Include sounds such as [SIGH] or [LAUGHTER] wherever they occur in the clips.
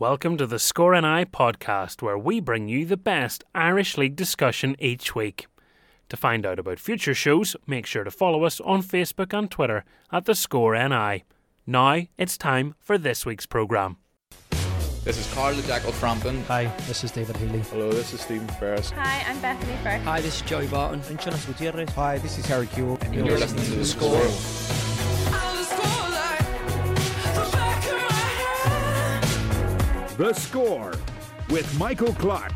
Welcome to the Score NI podcast, where we bring you the best Irish League discussion each week. To find out about future shows, make sure to follow us on Facebook and Twitter at the Score NI. Now it's time for this week's programme. This is Carl the Jackal Frampton. Hi, this is David Healy. Hello, this is Stephen Ferris. Hi, I'm Bethany Firth. Hi, this is Joey Barton. I'm Jonas Gutierrez. Hi, this is Harry Kewell. And you're, you're listening to The Score. The Score with Michael Clarke.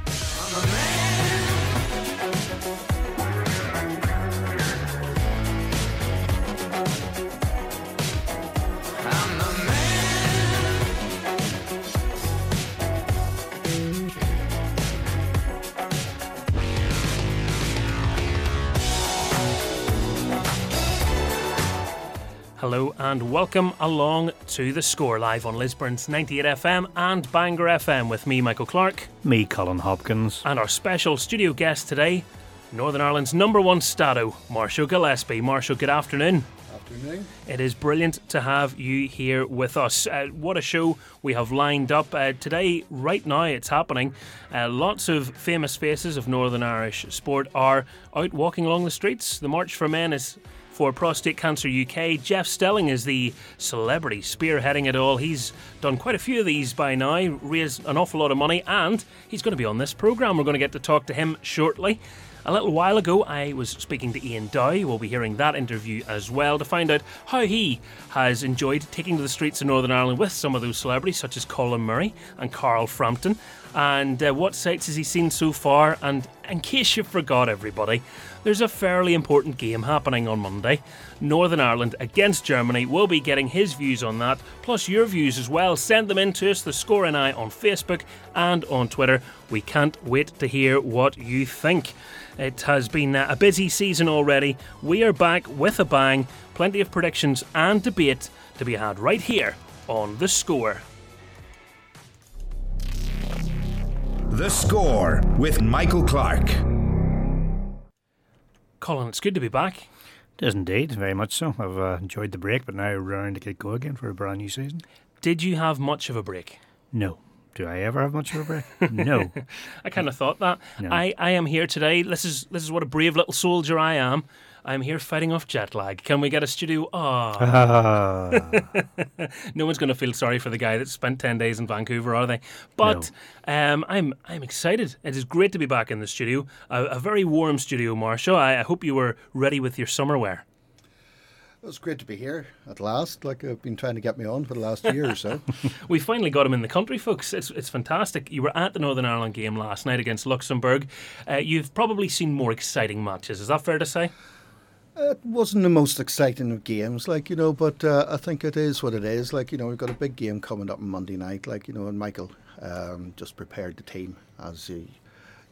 Hello and welcome along to the score live on Lisburn's 98 FM and Bangor FM with me, Michael Clarke. Me, Colin Hopkins. And our special studio guest today, Northern Ireland's number one statto, Marshall Gillespie. Marshall, good afternoon. Afternoon. It is brilliant to have you here with us. Uh, what a show we have lined up uh, today. Right now, it's happening. Uh, lots of famous faces of Northern Irish sport are out walking along the streets. The March for Men is for Prostate Cancer UK. Jeff Stelling is the celebrity spearheading it all. He's done quite a few of these by now, raised an awful lot of money, and he's going to be on this programme. We're going to get to talk to him shortly. A little while ago, I was speaking to Ian Dow. We'll be hearing that interview as well to find out how he has enjoyed taking to the streets of Northern Ireland with some of those celebrities, such as Colin Murray and Carl Frampton, and uh, what sights has he seen so far. And in case you forgot, everybody, there's a fairly important game happening on Monday. Northern Ireland against Germany. We'll be getting his views on that, plus your views as well. Send them in to us, the Score NI, on Facebook and on Twitter. We can't wait to hear what you think. It has been uh, a busy season already. We are back with a bang. Plenty of predictions and debate to be had right here on The Score. The Score with Michael Clarke. Colin, it's good to be back. It is indeed, very much so. I've uh, enjoyed the break, but now we're ready to get go again for a brand new season. Did you have much of a break? No. Do I ever have much of a break? No. [LAUGHS] I kind of thought that. No. I, I am here today. This is this is what a brave little soldier I am. I'm here fighting off jet lag. Can we get a studio? Oh. [LAUGHS] no one's going to feel sorry for the guy that spent 10 days in Vancouver, are they? But no. um, I'm I'm excited. It is great to be back in the studio. A, a very warm studio, Marshall. I, I hope you were ready with your summer wear. It was great to be here at last. Like I've been trying to get me on for the last year or so. [LAUGHS] we finally got him in the country, folks. It's, it's fantastic. You were at the Northern Ireland game last night against Luxembourg. Uh, you've probably seen more exciting matches. Is that fair to say? It wasn't the most exciting of games, like you know, but uh, I think it is what it is. Like you know, we've got a big game coming up on Monday night. Like you know, and Michael um, just prepared the team as he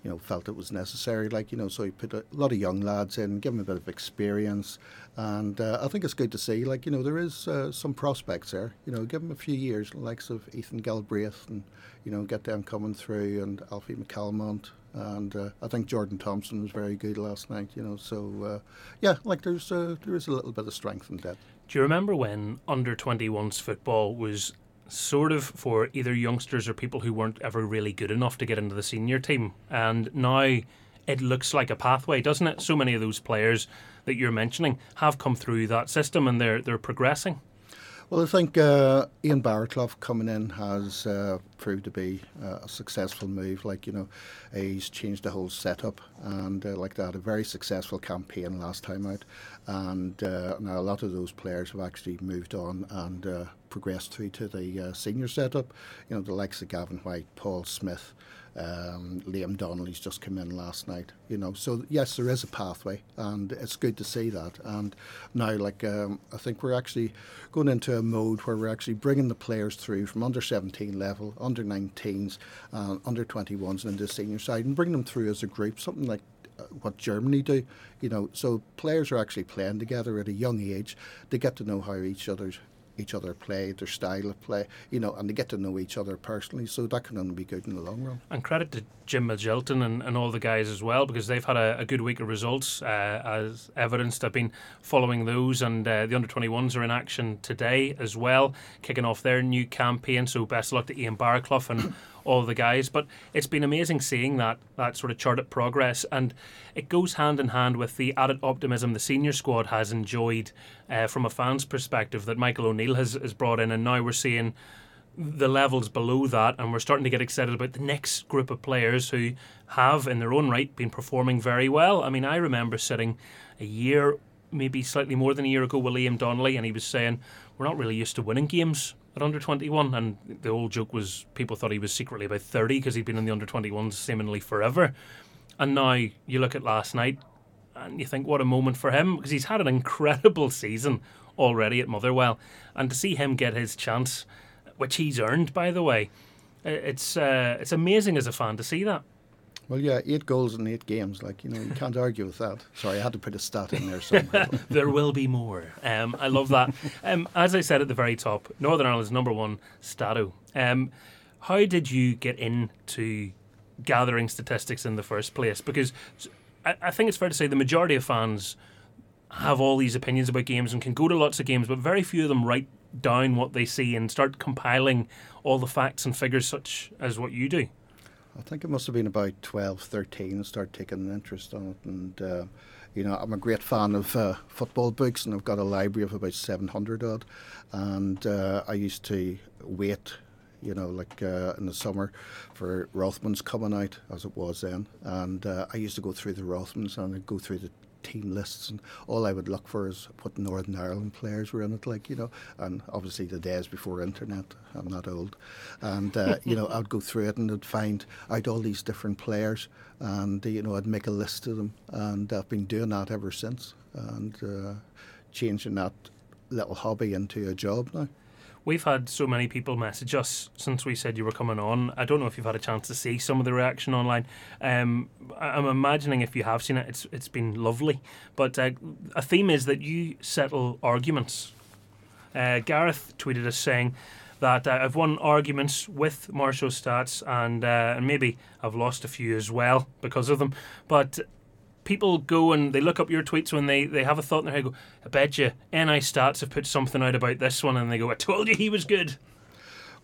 you know, felt it was necessary. Like, you know, so he put a lot of young lads in, give them a bit of experience. And uh, I think it's good to see, like, you know, there is uh, some prospects there. You know, give them a few years, likes of Ethan Galbraith and, you know, get them coming through and Alfie McCalmont. And uh, I think Jordan Thompson was very good last night, you know. So, uh, yeah, like there's, uh, there is a little bit of strength in that. Do you remember when under 21s football was sort of for either youngsters or people who weren't ever really good enough to get into the senior team. And now it looks like a pathway, doesn't it? So many of those players that you're mentioning have come through that system and they're they're progressing. Well, I think uh, Ian Barraclough coming in has uh, proved to be uh, a successful move. Like, you know, he's changed the whole setup and uh, like that, a very successful campaign last time out. And uh, now a lot of those players have actually moved on and uh, progressed through to the senior setup. You know, the likes of Gavin Whyte, Paul Smith, um, Liam Donnelly's just come in last night, you know. So yes, there is a pathway, and it's good to see that. And now, like um, I think we're actually going into a mode where we're actually bringing the players through from under 17 level, under 19s, uh, under 21s, and into the senior side, and bring them through as a group, something like uh, what Germany do, you know. So players are actually playing together at a young age. They get to know how each other each other play, their style of play, you know, and they get to know each other personally. So that can only be good in the long run. And credit to Jim Magilton and, and all the guys as well because they've had a, a good week of results uh, as evidenced. I've been following those, and uh, the under 21s are in action today as well, kicking off their new campaign. So best of luck to Ian Barraclough and all the guys. But it's been amazing seeing that that sort of charted progress, and it goes hand in hand with the added optimism the senior squad has enjoyed uh, from a fan's perspective that Michael O'Neill has, has brought in, and now we're seeing the levels below that, and we're starting to get excited about the next group of players who have, in their own right, been performing very well. I mean, I remember sitting a year, maybe slightly more than a year ago, with Liam Donnelly, and he was saying, We're not really used to winning games at under 21. And the old joke was people thought he was secretly about 30 because he'd been in the under 21s seemingly forever. And now you look at last night and you think, what a moment for him because he's had an incredible [LAUGHS] season already at Motherwell. And to see him get his chance, which he's earned, by the way, it's, uh, it's amazing as a fan to see that. Well, yeah, eight goals in eight games. Like, you know, you can't argue with that. Sorry, I had to put a stat in there somewhere. [LAUGHS] there will be more. Um, I love that. Um, as I said at the very top, Northern Ireland's number one statto. Um, how did you get into gathering statistics in the first place? Because I, I think it's fair to say the majority of fans have all these opinions about games and can go to lots of games, but very few of them write down what they see and start compiling all the facts and figures, such as what you do. I think it must have been about 12, 13 and started taking an interest on it. And, uh, you know, I'm a great fan of uh, football books and I've got a library of about 700 odd. And uh, I used to wait, you know, like uh, in the summer for Rothmans coming out, as it was then. And uh, I used to go through the Rothmans and I'd go through the team lists, and all I would look for is what Northern Ireland players were in it, like you know, and obviously the days before internet. I'm not old, and uh, you know I'd go through it and I'd find out all these different players, and you know I'd make a list of them, and I've been doing that ever since, and uh, changing that little hobby into a job now. We've had so many people message us since we said you were coming on. I don't know if you've had a chance to see some of the reaction online. Um, I'm imagining if you have seen it, it's it's been lovely. But uh, a theme is that you settle arguments. Uh, Gareth tweeted us saying that uh, I've won arguments with Marshall Stats and uh, and maybe I've lost a few as well because of them. But people go and they look up your tweets when they, they have a thought in their head. Go, I bet you NI Stats have put something out about this one, and they go, I told you he was good.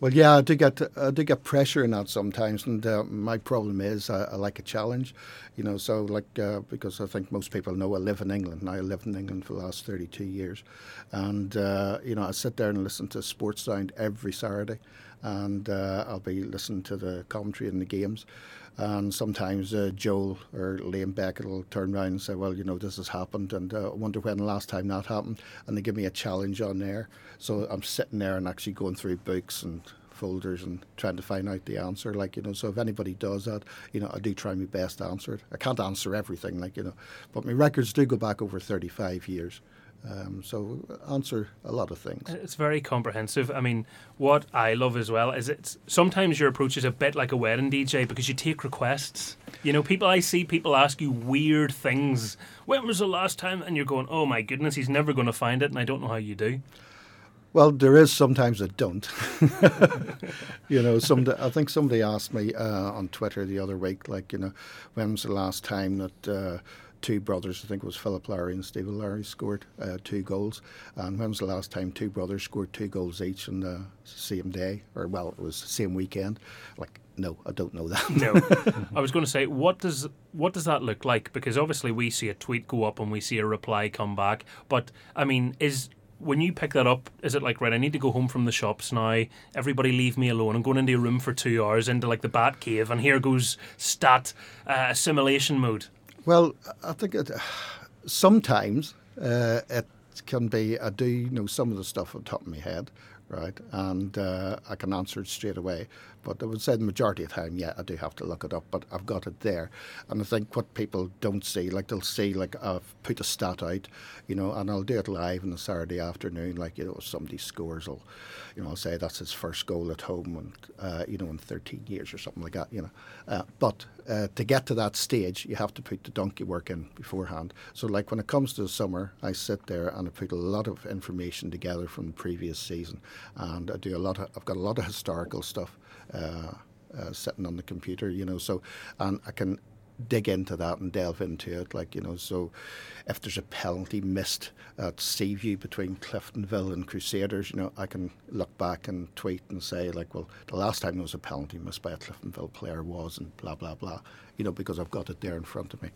Well, yeah, I do get I do get pressure in that sometimes, and uh, my problem is I, I, like a challenge, you know. So like uh, because I think most people know I live in England. Now I lived in England for the last thirty two years, and uh, you know I sit there and listen to Sports Sound every Saturday, and uh, I'll be listening to the commentary in the games. And sometimes uh, Joel or Liam Beckett will turn around and say, Well, you know, this has happened, and uh, I wonder when the last time that happened. And they give me a challenge on there. So I'm sitting there and actually going through books and folders and trying to find out the answer. Like, you know, so if anybody does that, you know, I do try my best to answer it. I can't answer everything, like, you know, but my records do go back over 35 years. Um, so answer a lot of things. It's very comprehensive. I mean, what I love as well is it's sometimes your approach is a bit like a wedding DJ because you take requests. You know, people I see people ask you weird things. When was the last time? And you're going, oh my goodness, he's never going to find it, and I don't know how you do. Well, there is sometimes I don't. [LAUGHS] you know, some I think somebody asked me uh, on Twitter the other week, like, you know, when was the last time that. Uh, two brothers, I think it was Philip Lowry and Stephen Lowry, scored uh, two goals. And when was the last time two brothers scored two goals each on the same day? Or, well, it was the same weekend. Like, no, I don't know that. no, [LAUGHS] I was going to say, what does what does that look like? Because obviously we see a tweet go up and we see a reply come back. But I mean, is when you pick that up, is it like right? I need to go home from the shops now. Everybody leave me alone. I'm going into a room for two hours into like the Bat Cave, and here goes stat uh, assimilation mode. Well, I think it, sometimes uh, it can be. I do know some of the stuff on top of my head, right? And uh, I can answer it straight away. But I would say the majority of the time, yeah, I do have to look it up, but I've got it there. And I think what people don't see, like they'll see, like I've put a stat out, you know, and I'll do it live on a Saturday afternoon, like, you know, somebody scores, I'll, you know, I'll say that's his first goal at home, and, uh, you know, in 13 years or something like that, you know. Uh, but uh, to get to that stage, you have to put the donkey work in beforehand. So, like when it comes to the summer, I sit there and I put a lot of information together from the previous season, and I do a lot. Of, I've got a lot of historical stuff Uh, uh, sitting on the computer, you know. So, and I can dig into that and delve into it. Like, you know, so if there's a penalty missed uh, at Seaview between Cliftonville and Crusaders, you know, I can look back and tweet and say, like, well, the last time there was a penalty missed by a Cliftonville player was, and blah, blah, blah, you know, because I've got it there in front of me.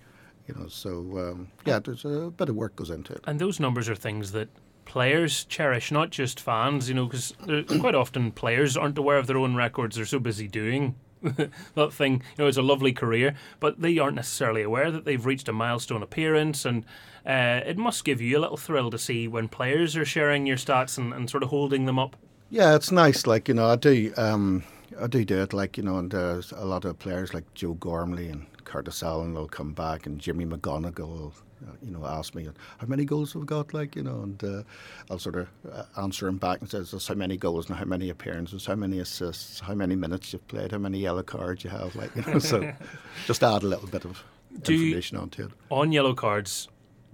You know, so um, yeah, there's a bit of work goes into it. And those numbers are things that players cherish, not just fans, you know, because quite often players aren't aware of their own records. They're so busy doing [LAUGHS] that thing. You know, it's a lovely career, but they aren't necessarily aware that they've reached a milestone appearance, and uh, it must give you a little thrill to see when players are sharing your stats and, and sort of holding them up. Yeah, it's nice. Like you know, I do, um, I do do it. Like you know, and there's a lot of players like Joe Gormley and Curtis Allen will come back, and Jimmy McGonigle you know, ask me how many goals have we got, like you know, and uh, I'll sort of uh, answer him back and says, "This how many goals and how many appearances, how many assists, how many minutes you've played, how many yellow cards you have, like you know." so [LAUGHS] just add a little bit of Do you- information onto it. On yellow cards,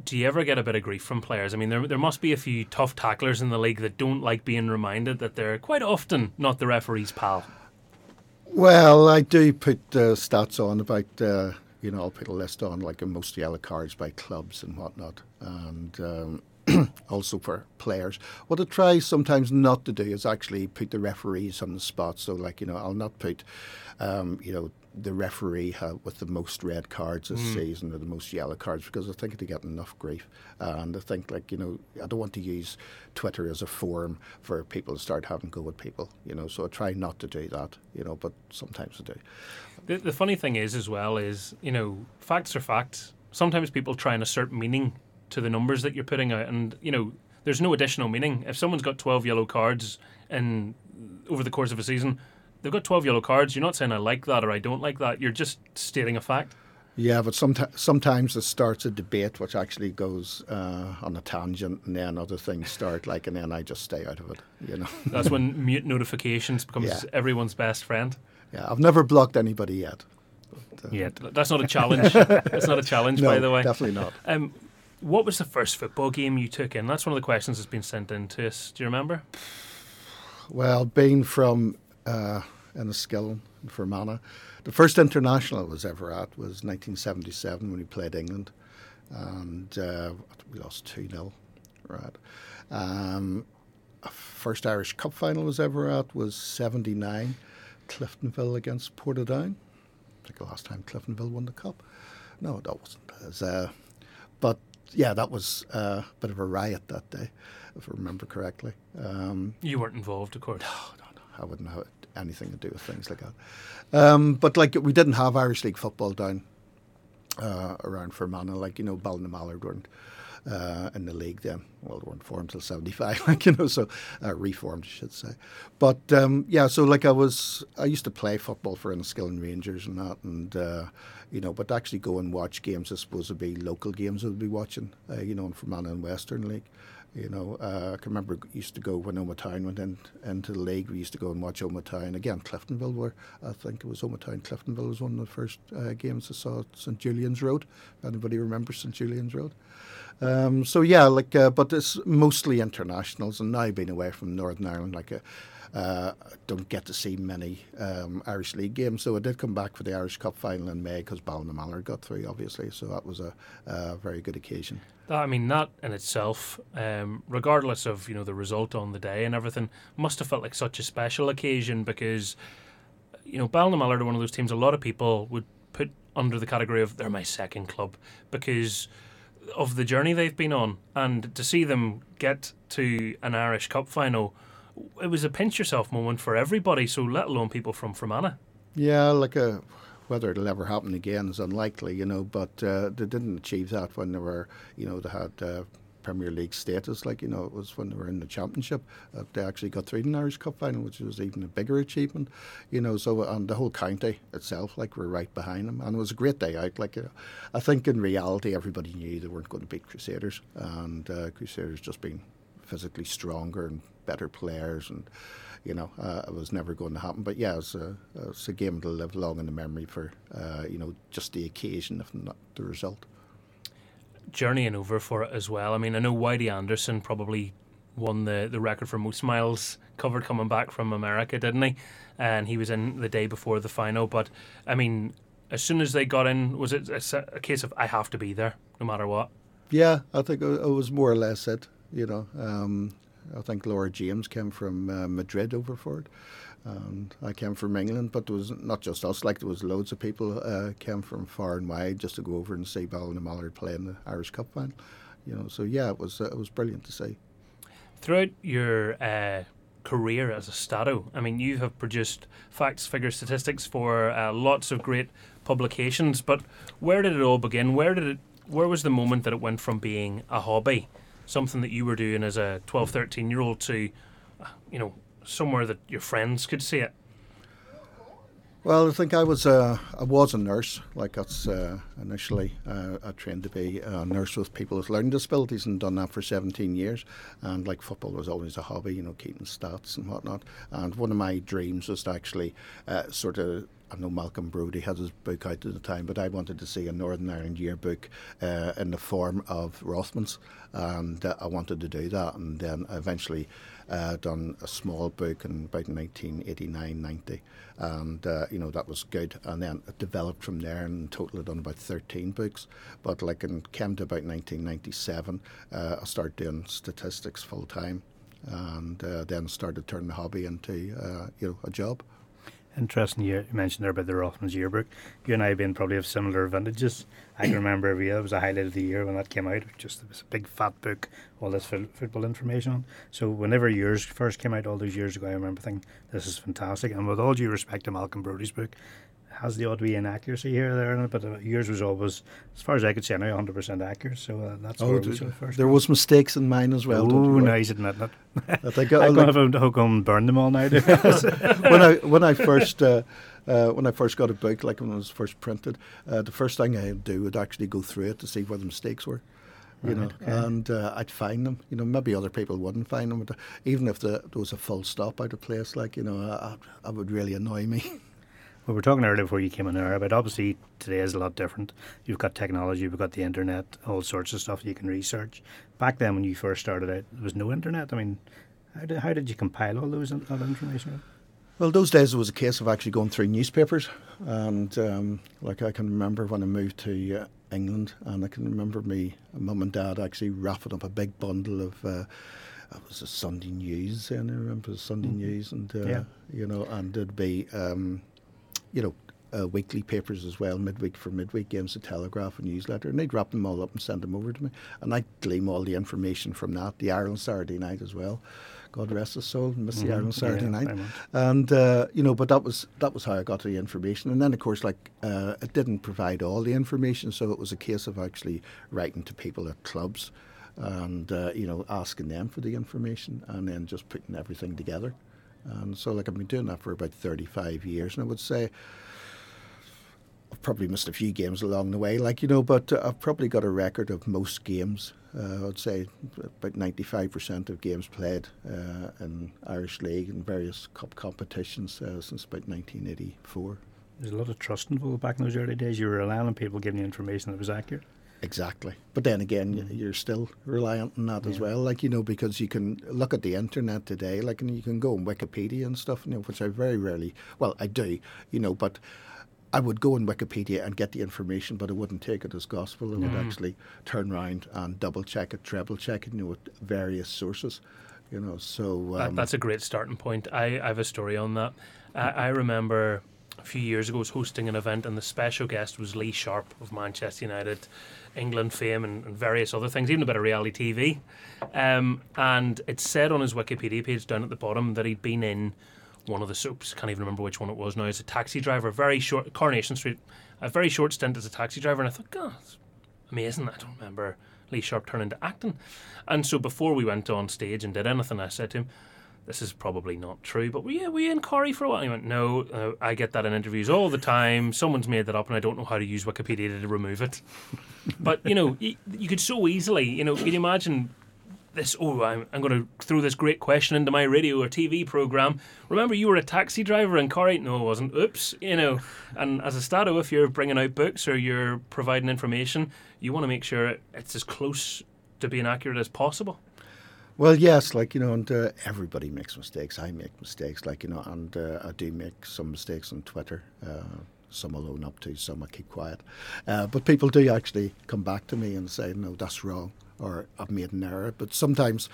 do you ever get a bit of grief from players? I mean, there, there must be a few tough tacklers in the league that don't like being reminded that they're quite often not the referee's pal. Well, I do put uh, stats on about, uh, you know, I'll put a list on like most yellow cards by clubs and whatnot, and um, [CLEARS THROAT] also for players. What I try sometimes not to do is actually put the referees on the spot. So, like, you know, I'll not put, um, you know, the referee ha- with the most red cards this season or the most yellow cards because I think they get enough grief. and I think, like, you know, I don't want to use Twitter as a forum for people to start having go with people, you know, so I try not to do that, you know, but sometimes I do. The, the funny thing is, as well, is you know, facts are facts. Sometimes people try and assert meaning to the numbers that you're putting out, and you know, there's no additional meaning. If someone's got 12 yellow cards in over the course of a season, they've got 12 yellow cards. You're not saying I like that or I don't like that. You're just stating a fact. Yeah, but someti- sometimes it starts a debate which actually goes uh, on a tangent, and then other things start like, and then I just stay out of it. You know. That's when [LAUGHS] mute notifications becomes Yeah. everyone's best friend. Yeah, I've never blocked anybody yet. But, uh, Yeah, that's not a [LAUGHS] challenge. that's not a challenge, no, by the way. definitely not. Um, what was the first football game you took in? That's one of the questions that's been sent in to us. Do you remember? Well, being from uh, Enniskillen in Fermanagh, the first international I was ever at was 1977 when we played England, and uh, we lost 2 0. Right. Um, first Irish Cup final I was ever at was 79, Cliftonville against Portadown. I think the last time Cliftonville won the cup. No, that wasn't. Was, uh, but yeah, that was uh, a bit of a riot that day, if I remember correctly. Um, You weren't involved, of course. Oh, no, no, I wouldn't have anything to do with things like that. Um, but like we didn't have Irish League football down uh, around Fermanagh, like you know, Ballinamallard weren't uh, in the league then. Well, they weren't formed till '75, [LAUGHS] like you know, so uh, reformed, I should say. But um, yeah, so like I was, I used to play football for Enniskillen Rangers and that, and uh, you know, but actually go and watch games. I suppose would be local games I would be watching, uh, you know, in Fermanagh and Western League. You know, uh, I can remember used to go when Omagh Town went in, into the league. We used to go and watch Omagh Town again. Cliftonville were, I think it was Omagh Town. Cliftonville was one of the first uh, games I saw at St Julian's Road. If anybody remembers St Julian's Road? Um, so yeah, like, uh, but it's mostly internationals, and now being away from Northern Ireland, like, uh, uh, I don't get to see many um, Irish League games. So I did come back for the Irish Cup final in May because Ballinamallard got through, obviously. So that was a, a very good occasion. I mean, that in itself, um, regardless of you know the result on the day and everything, must have felt like such a special occasion because you know Ballinamallard are one of those teams a lot of people would put under the category of they're my second club because of the journey they've been on, and to see them get to an Irish Cup final, it was a pinch yourself moment for everybody. So let alone people from Fermanagh. Yeah, like a, whether it'll ever happen again is unlikely, you know. But uh, they didn't achieve that when they were, you know, they had uh, Premier League status. Like you know, it was when they were in the Championship uh, they actually got through the Irish Cup final, which was even a bigger achievement. You know, so and the whole county itself, like we're right behind them, and it was a great day out. Like uh, I think in reality, everybody knew they weren't going to beat Crusaders, and uh, Crusaders just being physically stronger and better players and you know, uh, it was never going to happen. But yeah, it's a, a game that'll live long in the memory for, uh, you know, just the occasion, if not the result. Journeying over for it as well. I mean, I know Whitey Anderson probably won the, the record for most miles covered coming back from America, didn't he? And he was in the day before the final. But, I mean, as soon as they got in, was it a, a case of, I have to be there no matter what? Yeah, I think it was more or less it, you know. Um, I think Laura James came from uh, Madrid over for it, and I came from England. But there was not just us; like there was loads of people uh, came from far and wide just to go over and see Ballinamallard play in the Irish Cup final. You know, so yeah, it was uh, it was brilliant to see. Throughout your uh, career as a statto, I mean, you have produced facts, figures, statistics for uh, lots of great publications. But where did it all begin? Where did it? Where was the moment that it went from being a hobby? something that you were doing as a 12, 13 year old to, you know, somewhere that your friends could see it? Well, I think I was uh, I was a nurse. Like that's uh, initially uh, I trained to be a nurse with people with learning disabilities and done that for 17 years. And like football was always a hobby, you know, keeping stats and whatnot. And one of my dreams was to actually uh, sort of I know Malcolm Brodie had his book out at the time, but I wanted to see a Northern Ireland yearbook uh, in the form of Rothmans, and uh, I wanted to do that. And then eventually uh, done a small book in about 1989-90, and uh, you know that was good. And then it developed from there, and in total done about 13 books. But like in came to about 1997, uh, I started doing statistics full time, and uh, then started turning the hobby into you know a job interesting you mentioned there about the Rothmans yearbook. You and I have been probably of similar vintages. I can remember every year it was a highlight of the year when that came out. Just it was a big fat book, all this football information on. So whenever yours first came out all those years ago, I remember thinking this is fantastic. And with all due respect to Malcolm Brodie's book, has the odd wee inaccuracy here or there in it, but uh, yours was always, as far as I could see, now 100% accurate. So uh, that's oh, where first. There was mistakes in mine as well. Oh, he's admitting it. [LAUGHS] I think I'm going to have to go and burn them all now. [LAUGHS] when I when I first. Uh, uh, when I first got a book, like when it was first printed, uh, the first thing I'd do would actually go through it to see where the mistakes were you right, know, okay. and uh, I'd find them. You know, maybe other people wouldn't find them, but even if the, there was a full stop out of place, like you know, I, I would really annoy me. [LAUGHS] we were talking earlier before you came in there but obviously today is a lot different. You've got technology, you've got the internet, all sorts of stuff you can research. Back then, when you first started out, there was no internet. I mean, how did, how did you compile all those that information? Well, those days it was a case of actually going through newspapers, and um, like I can remember when I moved to uh, England, and I can remember me, mum and dad actually wrapping up a big bundle of. Uh, it was a Sunday News, and I remember the Sunday mm-hmm. News, and uh, yeah. you know, and there'd be um, you know, uh, weekly papers as well, midweek for midweek games, the Telegraph and newsletter, and they'd wrap them all up and send them over to me, and I'd glean all the information from that. The Ireland Saturday Night as well. God rest his soul, miss mm-hmm. the Ireland Saturday yeah, Night, and uh, you know, but that was that was how I got the information, and then of course, like uh, it didn't provide all the information, so it was a case of actually writing to people at clubs, and uh, you know, asking them for the information, and then just putting everything together. And so, like, I've been doing that for about 35 years, and I would say I've probably missed a few games along the way, like, you know, but uh, I've probably got a record of most games. Uh, I'd say about 95% of games played uh, in Irish League and various cup competitions uh, since about 1984. There's a lot of trust involved back in those early days. You were relying on people giving you information that was accurate. Exactly. But then again, mm. you're still reliant on that yeah. as well. Like, you know, because you can look at the internet today, like, and you can go on Wikipedia and stuff, you know, which I very rarely, well, I do, you know, but I would go on Wikipedia and get the information, but I wouldn't take it as gospel. I would mm. actually turn around and double check it, treble check it, you know, with various sources. You know, so um, that, that's a great starting point. I, I have a story on that. I, I remember a few years ago was hosting an event, and the special guest was Lee Sharpe of Manchester United, England fame, and, and various other things, even a bit of reality TV. Um, and it said on his Wikipedia page down at the bottom that he'd been in one of the soaps. Can't even remember which one it was now. As a taxi driver, very short Coronation Street, a very short stint as a taxi driver, and I thought, God, amazing. I don't remember Lee Sharpe turning to acting. And so before we went on stage and did anything, I said to him, this is probably not true, but were you, were in Corrie for a while? And he went, no, uh, I get that in interviews all the time. Someone's made that up and I don't know how to use Wikipedia to remove it. [LAUGHS] but, you know, you, you could so easily, you know, can you imagine this, oh, I'm, I'm going to throw this great question into my radio or TV program. Remember, you were a taxi driver in Corrie? No, I wasn't. Oops, you know. And as a statto, if you're bringing out books or you're providing information, you want to make sure it's as close to being accurate as possible. Well, yes, like you know, and uh, everybody makes mistakes. I make mistakes, like you know, and uh, I do make some mistakes on Twitter. Uh, some I own up to, some I keep quiet. Uh, but people do actually come back to me and say, "No, that's wrong," or "I've made an error." But sometimes,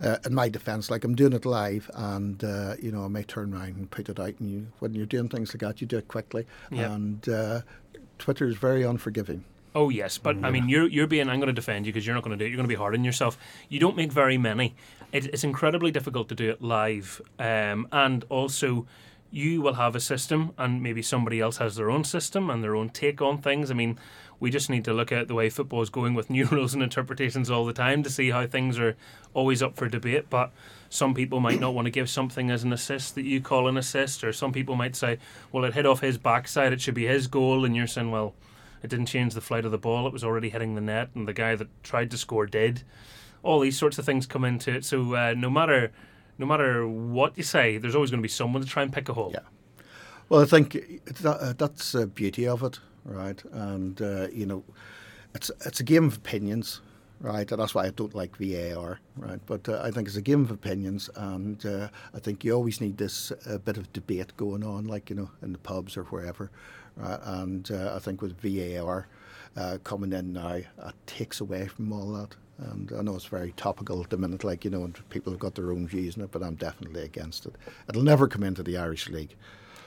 uh, in my defence, like I'm doing it live, and uh, you know, I may turn around and put it out. And you, when you're doing things like that, you do it quickly. Yeah. And uh, Twitter is very unforgiving. Oh yes, but I mean, you're you're being. I'm going to defend you because you're not going to do it. You're going to be hard on yourself. You don't make very many. It, it's incredibly difficult to do it live, um, and also you will have a system, and maybe somebody else has their own system and their own take on things. I mean, we just need to look at the way football is going with [LAUGHS] new rules and interpretations all the time to see how things are always up for debate. But some people might not want to give something as an assist that you call an assist, or some people might say, "Well, it hit off his backside; it should be his goal," and you're saying, "Well." It didn't change the flight of the ball. It was already hitting the net, and the guy that tried to score did. All these sorts of things come into it. So uh, no matter no matter what you say, there's always going to be someone to try and pick a hole. Yeah. Well, I think that, uh, that's the beauty of it, right? And uh, you know, it's it's a game of opinions, right? And that's why I don't like VAR, right? But uh, I think it's a game of opinions, and uh, I think you always need this uh, bit of debate going on, like you know, in the pubs or wherever, right? And uh, I think with VAR uh, coming in now, it takes away from all that. And I know it's very topical at the minute, like you know, and people have got their own views on it, but I'm definitely against it. It'll never come into the Irish League.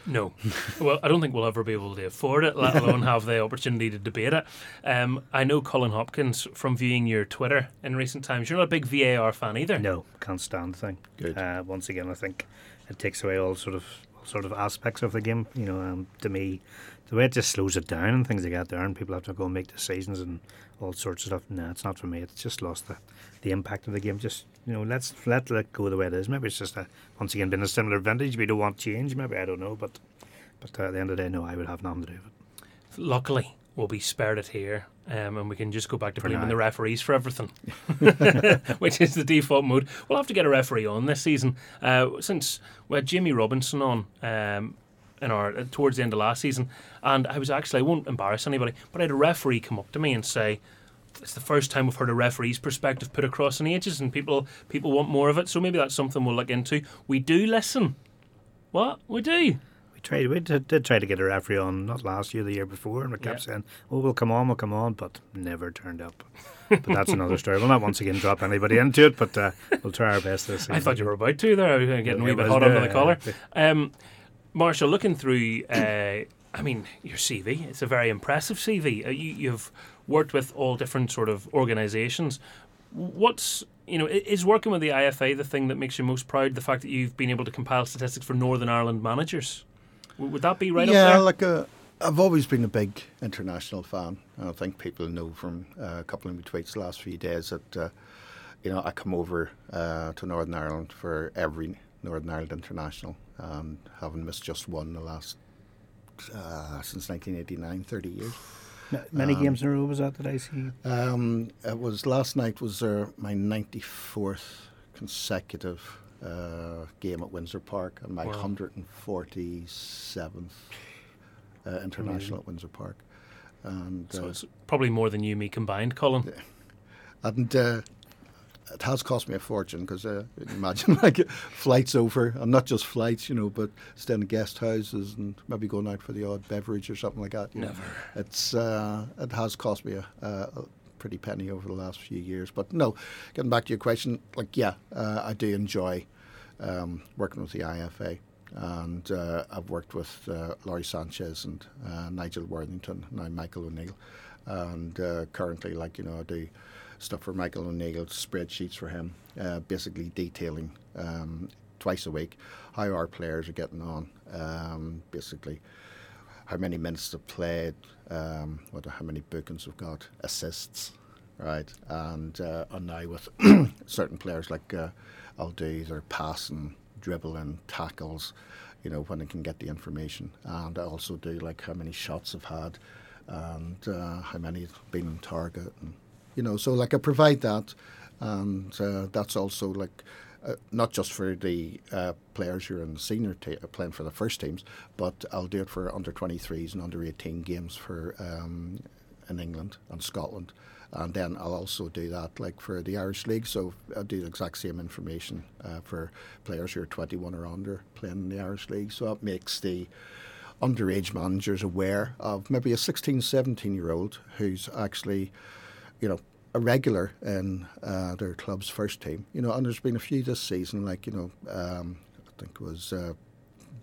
No. [LAUGHS] well, I don't think we'll ever be able to afford it, let alone have the opportunity to debate it. Um, I know Colin Hopkins from viewing your Twitter in recent times. You're not a big VAR fan either. No, can't stand the thing. Good. Uh, once again, I think it takes away all sort of all sort of aspects of the game. You know, um, to me, the way it just slows it down and things like that there, and people have to go and make decisions and all sorts of stuff. No, it's not for me. It's just lost the, the impact of the game. Just you know, let's let let go the way it is. Maybe it's just a, once again been a similar vintage. We don't want change. Maybe I don't know, but but uh, at the end of the day, no, I would have nothing to do with it. Luckily, we'll be spared it here. Um, and we can just go back to For blaming now. the referees for everything, [LAUGHS] [LAUGHS] which is the default mode. We'll have to get a referee on this season. Uh, since we had Jamie Robinson on um, in our uh, towards the end of last season, and I was actually I won't embarrass anybody, but I had a referee come up to me and say, "It's the first time we've heard a referee's perspective put across in ages, and people people want more of it. So maybe that's something we'll look into. We do listen. What we do." We tried. We did, did try to get a referee on not last year, the year before, and we kept Yeah. saying, "Oh, we'll come on, we'll come on," but never turned up. but that's [LAUGHS] another story. We'll not once again drop anybody into it, but uh, we'll try our best this season. I thought you were about to there. I was getting a wee bit hot under the uh, collar. Um, Marshall, looking through, uh, I mean, your CV, it's a very impressive CV. Uh, you, you've worked with all different sort of organisations. What's, you know, is working with the IFA the thing that makes you most proud? The fact that you've been able to compile statistics for Northern Ireland managers? Would that be right yeah, like uh, I've always been a big international fan. And I think people know from uh, a couple of my tweets the last few days that uh, you know I come over uh, to Northern Ireland for every Northern Ireland international, and haven't missed just one in the last uh, since 1989, 30 years. Many games in a row was that that I see. Um, it was last night was uh, my 94th consecutive uh, game at Windsor Park and my Wow. 147th uh, international at Windsor Park. And, so uh, it's probably more than you and me combined, Colin. and uh, it has cost me a fortune because uh, [LAUGHS] imagine like flights over, and not just flights, you know, but staying in guest houses and maybe going out for the odd beverage or something like that. Never. Know. It's uh, it has cost me a, a, pretty penny over the last few years. But no, getting back to your question, like yeah, uh, I do enjoy um, working with the IFA. And uh, I've worked with uh, Lawrie Sanchez and uh, Nigel Worthington, now Michael O'Neill. And uh, currently, like, you know, I do stuff for Michael O'Neill, spreadsheets for him, uh, basically detailing um, twice a week how our players are getting on, um, basically how many minutes they've played, um, what, how many bookings we've got, assists, right? And uh, and now with [COUGHS] certain players like uh, I'll do their passing, dribbling, tackles, you know, when they can get the information, and I also do like how many shots I've had, and uh, how many have been on target, and you know, so like I provide that, and uh, that's also like. Uh, not just for the uh, players who are in the senior te- playing for the first teams, but I'll do it for under 23s and under 18 games for um, in England and Scotland, and then I'll also do that like for the Irish League. So I'll do the exact same information uh, for players who are 21 or under playing in the Irish League. So that makes the underage managers aware of maybe a 16, 17 year old who's actually, you know, a regular in uh, their club's first team. You know, and there's been a few this season, like you know, um, I think it was uh,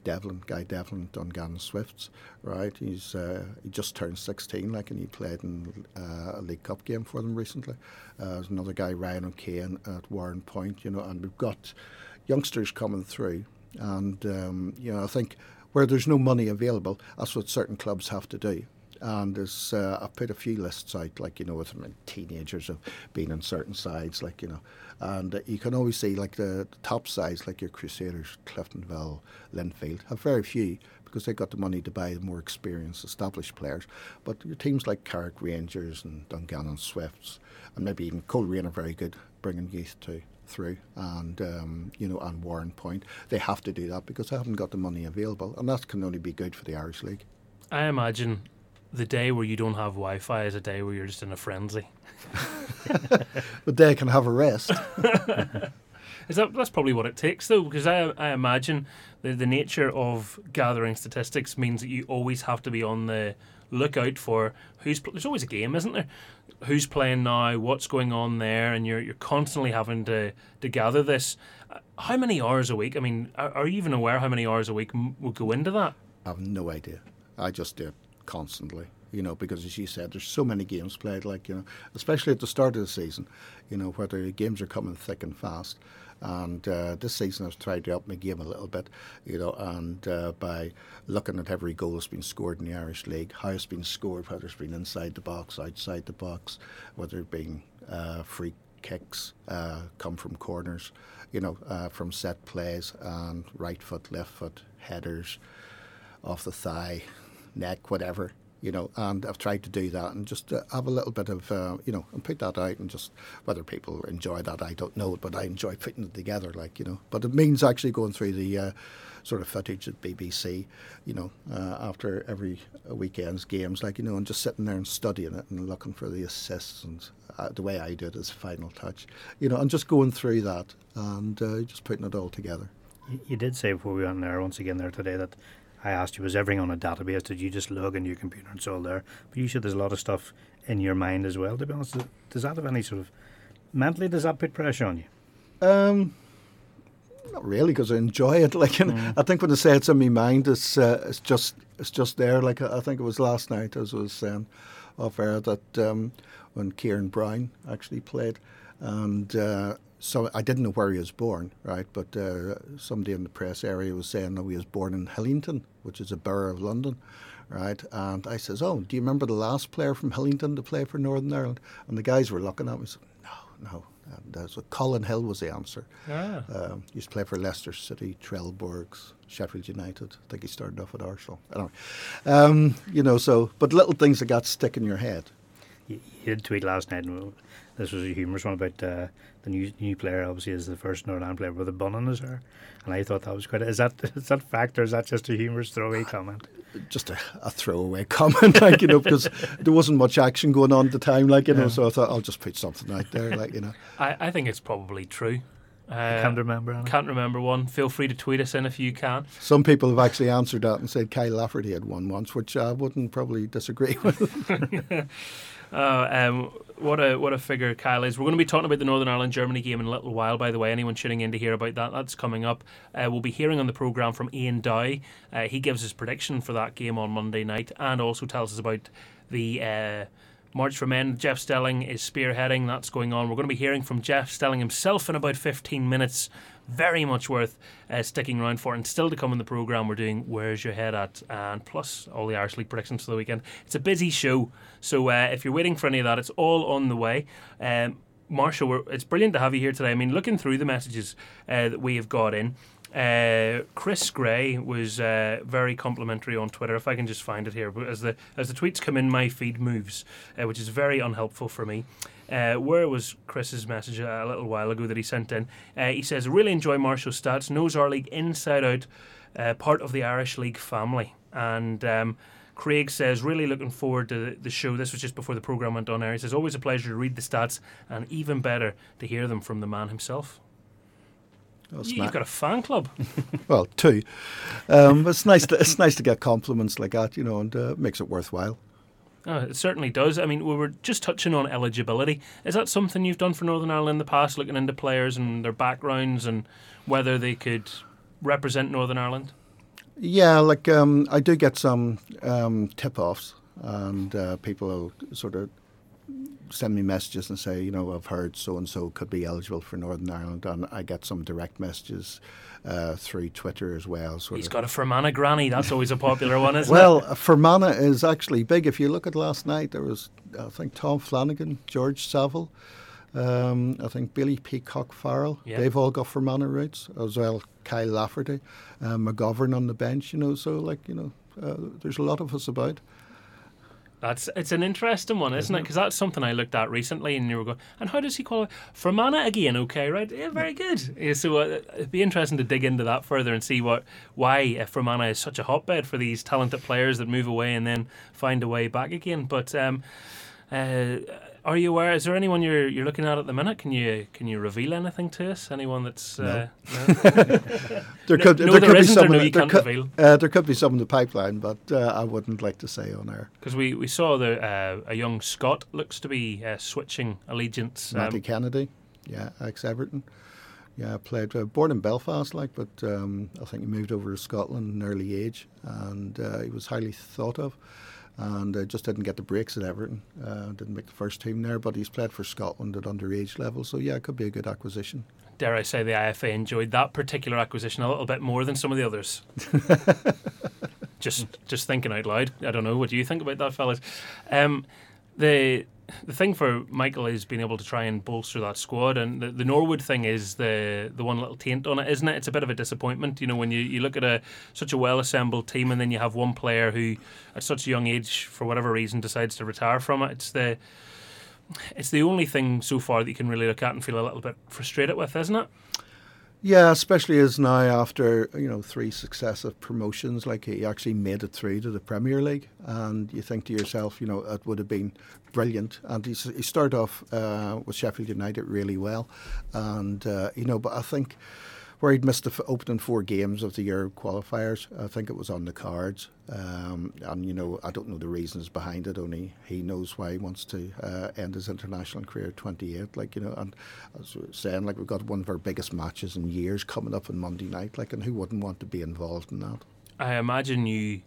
Devlin, Guy Devlin, Dungannon Swifts, right? He's uh, he just turned 16, like, and he played in uh, a League Cup game for them recently. Uh, there's another guy, Ryan O'Kane, at Warrenpoint, you know, and we've got youngsters coming through, and um, you know, I think where there's no money available, that's what certain clubs have to do. And there's, uh, I've put a few lists out, like you know, with teenagers have been on certain sides, like you know, and uh, you can always see like the, the top sides, like your Crusaders, Cliftonville, Linfield, have very few because they got the money to buy the more experienced, established players. But your teams like Carrick Rangers and Dungannon Swifts, and maybe even Coleraine are very good bringing youth to through and um, you know and Warrenpoint they have to do that because they haven't got the money available and that can only be good for the Irish League I imagine the day where you don't have Wi-Fi is a day where you're just in a frenzy. [LAUGHS] but they can have a rest [LAUGHS] Is that that's probably what it takes though? Because I I imagine the the nature of gathering statistics means that you always have to be on the lookout for who's there's always a game, isn't there? Who's playing now? What's going on there? And you're you're constantly having to to gather this. Uh, How many hours a week? I mean, are, are you even aware how many hours a week m- will go into that? I have no idea. I just do it constantly, you know, because as you said, there's so many games played, like, you know, especially at the start of the season, you know, where the games are coming thick and fast. And uh, this season I've tried to up my game a little bit, you know, and uh, by looking at every goal that's been scored in the Irish League, how it's been scored, whether it's been inside the box, outside the box, whether it's been uh, free kicks, uh, come from corners, you know, uh, from set plays and right foot, left foot, headers, off the thigh, neck, whatever, you know. And I've tried to do that and just uh, have a little bit of, uh, you know, and put that out and just whether people enjoy that, I don't know, but I enjoy putting it together, like you know. But it means actually going through the. Uh, Sort of footage at BBC, you know, uh, after every weekend's games, like you know, and just sitting there and studying it and looking for the assists and uh, the way I do it is final touch, you know, and just going through that and uh, just putting it all together. You, you did say before we went there once again there today that I asked you was everything on a database? Did you just log into your computer and it's all there? But you said there's a lot of stuff in your mind as well. To be honest, does that have any sort of mentally does that put pressure on you? Um, not really, because I enjoy it. [LAUGHS] Like, Mm. I think when I say it's in my mind, it's uh, it's just it's just there. Like I I think it was last night, as I was saying off air, that um, when Kieran Brown actually played, and uh, so I didn't know where he was born, right? But uh, somebody in the press area was saying that he was born in Hillingdon, which is a borough of London. Right, and I says, "Oh, do you remember the last player from Hillingdon to play for Northern Ireland?" And the guys were looking at me, and said, "No, no." And uh, so Colin Hill was the answer. Ah. Um, he used to play for Leicester City, Trelleborgs, Sheffield United. I think he started off at Arsenal. Anyway, um, you know, so, but little things that got stick in your head. You, you did tweet last night, and this was a humorous one about uh, the new new player. Obviously, is the first Northern Ireland player with a bun on his hair, and I thought that was quite. Is that [LAUGHS] is that fact or is that just a humorous throwaway comment? Just a, a throwaway comment, [LAUGHS] like, you know, because there wasn't much action going on at the time, like, you know, so I thought I'll just put something out there, like, you know. [LAUGHS] I, I think it's probably true. Uh, Can't remember. Anna. Can't remember one. Feel free to tweet us in if you can. Some people have actually answered that and said Kyle Lafferty had won once, which I wouldn't probably disagree with. Uh, um, what a what a figure Kyle is. We're going to be talking about the Northern Ireland Germany game in a little while. By the way, anyone tuning in to hear about that, that's coming up. Uh, we'll be hearing on the program from Ian Dow. Uh, he gives his prediction for that game on Monday night, and also tells us about the. Uh, March for Men. Jeff Stelling is spearheading. That's going on. We're going to be hearing from Jeff Stelling himself in about 15 minutes. Very much worth uh, sticking around for. And still to come in the programme, we're doing Where's Your Head At? And plus all the Irish League predictions for the weekend. It's a busy show. So uh, if you're waiting for any of that, it's all on the way. Um, Marshall, it's brilliant to have you here today. I mean, looking through the messages uh, that we have got in, uh, Chris Gray was uh, very complimentary on Twitter. If I can just find it here, but as the as the tweets come in, my feed moves, uh, which is very unhelpful for me. Uh, where was Chris's message a little while ago that he sent in? Uh, he says, "Really enjoy Marshall's stats. Knows our league inside out. Uh, part of the Irish League family." And um, Craig says, really looking forward to the show. This was just before the programme went on air. He says, always a pleasure to read the stats and even better to hear them from the man himself. You've got a fan club. [LAUGHS] well, two. Um, it's nice. To, it's nice to get compliments like that, you know, and uh, makes it worthwhile. Oh, it certainly does. I mean, we were just touching on eligibility. Is that something you've done for Northern Ireland in the past, looking into players and their backgrounds and whether they could represent Northern Ireland? Yeah, like um, I do get some um, tip-offs, and uh, people sort of send me messages and say, you know, I've heard so and so could be eligible for Northern Ireland, and I get some direct messages uh, through Twitter as well. He's of. got a Fermanagh granny. That's always a popular one, isn't well, it? Well, Fermanagh is actually big. If you look at last night, there was I think Tom Flanagan, George Saville, um, I think Bailey Peacock Farrell. Yeah. They've all got Fermanagh roots as well. Kyle Lafferty, uh, McGovern on the bench. You know, so like you know, uh, there's a lot of us about. That's it's an interesting one, isn't it? Because that's something I looked at recently, and you were going, and how does he qualify? Fermanagh again, okay, right? Yeah, very good. Yeah, so uh, it'd be interesting to dig into that further and see what why Fermanagh is such a hotbed for these talented players that move away and then find a way back again. But um, uh, are you aware? Is there anyone you're you're looking at at the minute? Can you can you reveal anything to us? Anyone that's uh, no? [LAUGHS] There could no, there there could be isn't, or some no, in- you there can't could, reveal? uh, there could be some in the pipeline, but uh, I wouldn't like to say on air. Because we, we saw the uh, a young Scot looks to be uh, switching allegiance. um, Matty Kennedy, yeah, ex Everton. Yeah, played uh, born in Belfast, like, but um, I think he moved over to Scotland in an early age, and uh, he was highly thought of, and uh, just didn't get the breaks at Everton. Uh, didn't make the first team there, but he's played for Scotland at underage level, so yeah, it could be a good acquisition. dare I say, the IFA enjoyed that particular acquisition a little bit more than some of the others. [LAUGHS] just just thinking out loud. I don't know. What do you think about that, fellas? Um, the the thing for Michael is being able to try and bolster that squad, and the, the Norwood thing is the the one little taint on it, isn't it? It's a bit of a disappointment, you know, when you, you look at a such a well assembled team, and then you have one player who, at such a young age, for whatever reason, decides to retire from it. It's the it's the only thing so far that you can really look at and feel a little bit frustrated with, isn't it? Yeah, especially as now after you know three successive promotions, like he actually made it through to the Premier League, and you think to yourself, you know, it would have been brilliant. And he's, he started off uh, with Sheffield United really well, and uh, you know, but I think where he'd missed the f- opening four games of the year qualifiers, I think it was on the cards. Um, and you know, I don't know the reasons behind it. Only he knows why he wants to uh, end his international career at 28. Like you know, and as we were saying, like we've got one of our biggest matches in years coming up on Monday night. Like, and who wouldn't want to be involved in that? I imagine you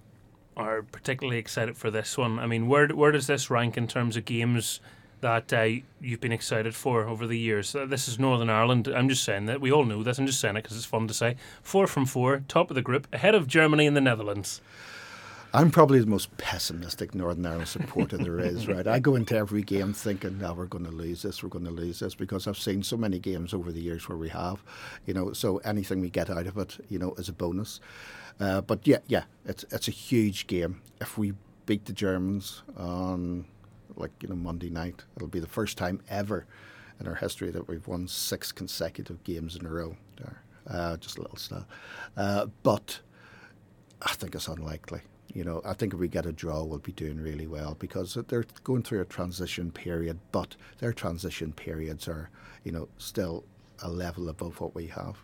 are particularly excited for this one. I mean, where where does this rank in terms of games that uh, you've been excited for over the years? Uh, This is Northern Ireland. I'm just saying that we all know this. I'm just saying it because it's fun to say. Four from four, top of the group, ahead of Germany and the Netherlands. I'm probably the most pessimistic Northern Ireland supporter there is, [LAUGHS] right? I go into every game thinking, now we're going to lose this, we're going to lose this, because I've seen so many games over the years where we have, you know, so anything we get out of it, you know, is a bonus. Uh, but yeah, yeah, it's, it's a huge game. If we beat the Germans on, like, you know, Monday night, it'll be the first time ever in our history that we've won six consecutive games in a row. There, uh, just a little stat. Uh, but I think it's unlikely. You know, I think if we get a draw, we'll be doing really well because they're going through a transition period, but their transition periods are, you know, still a level above what we have.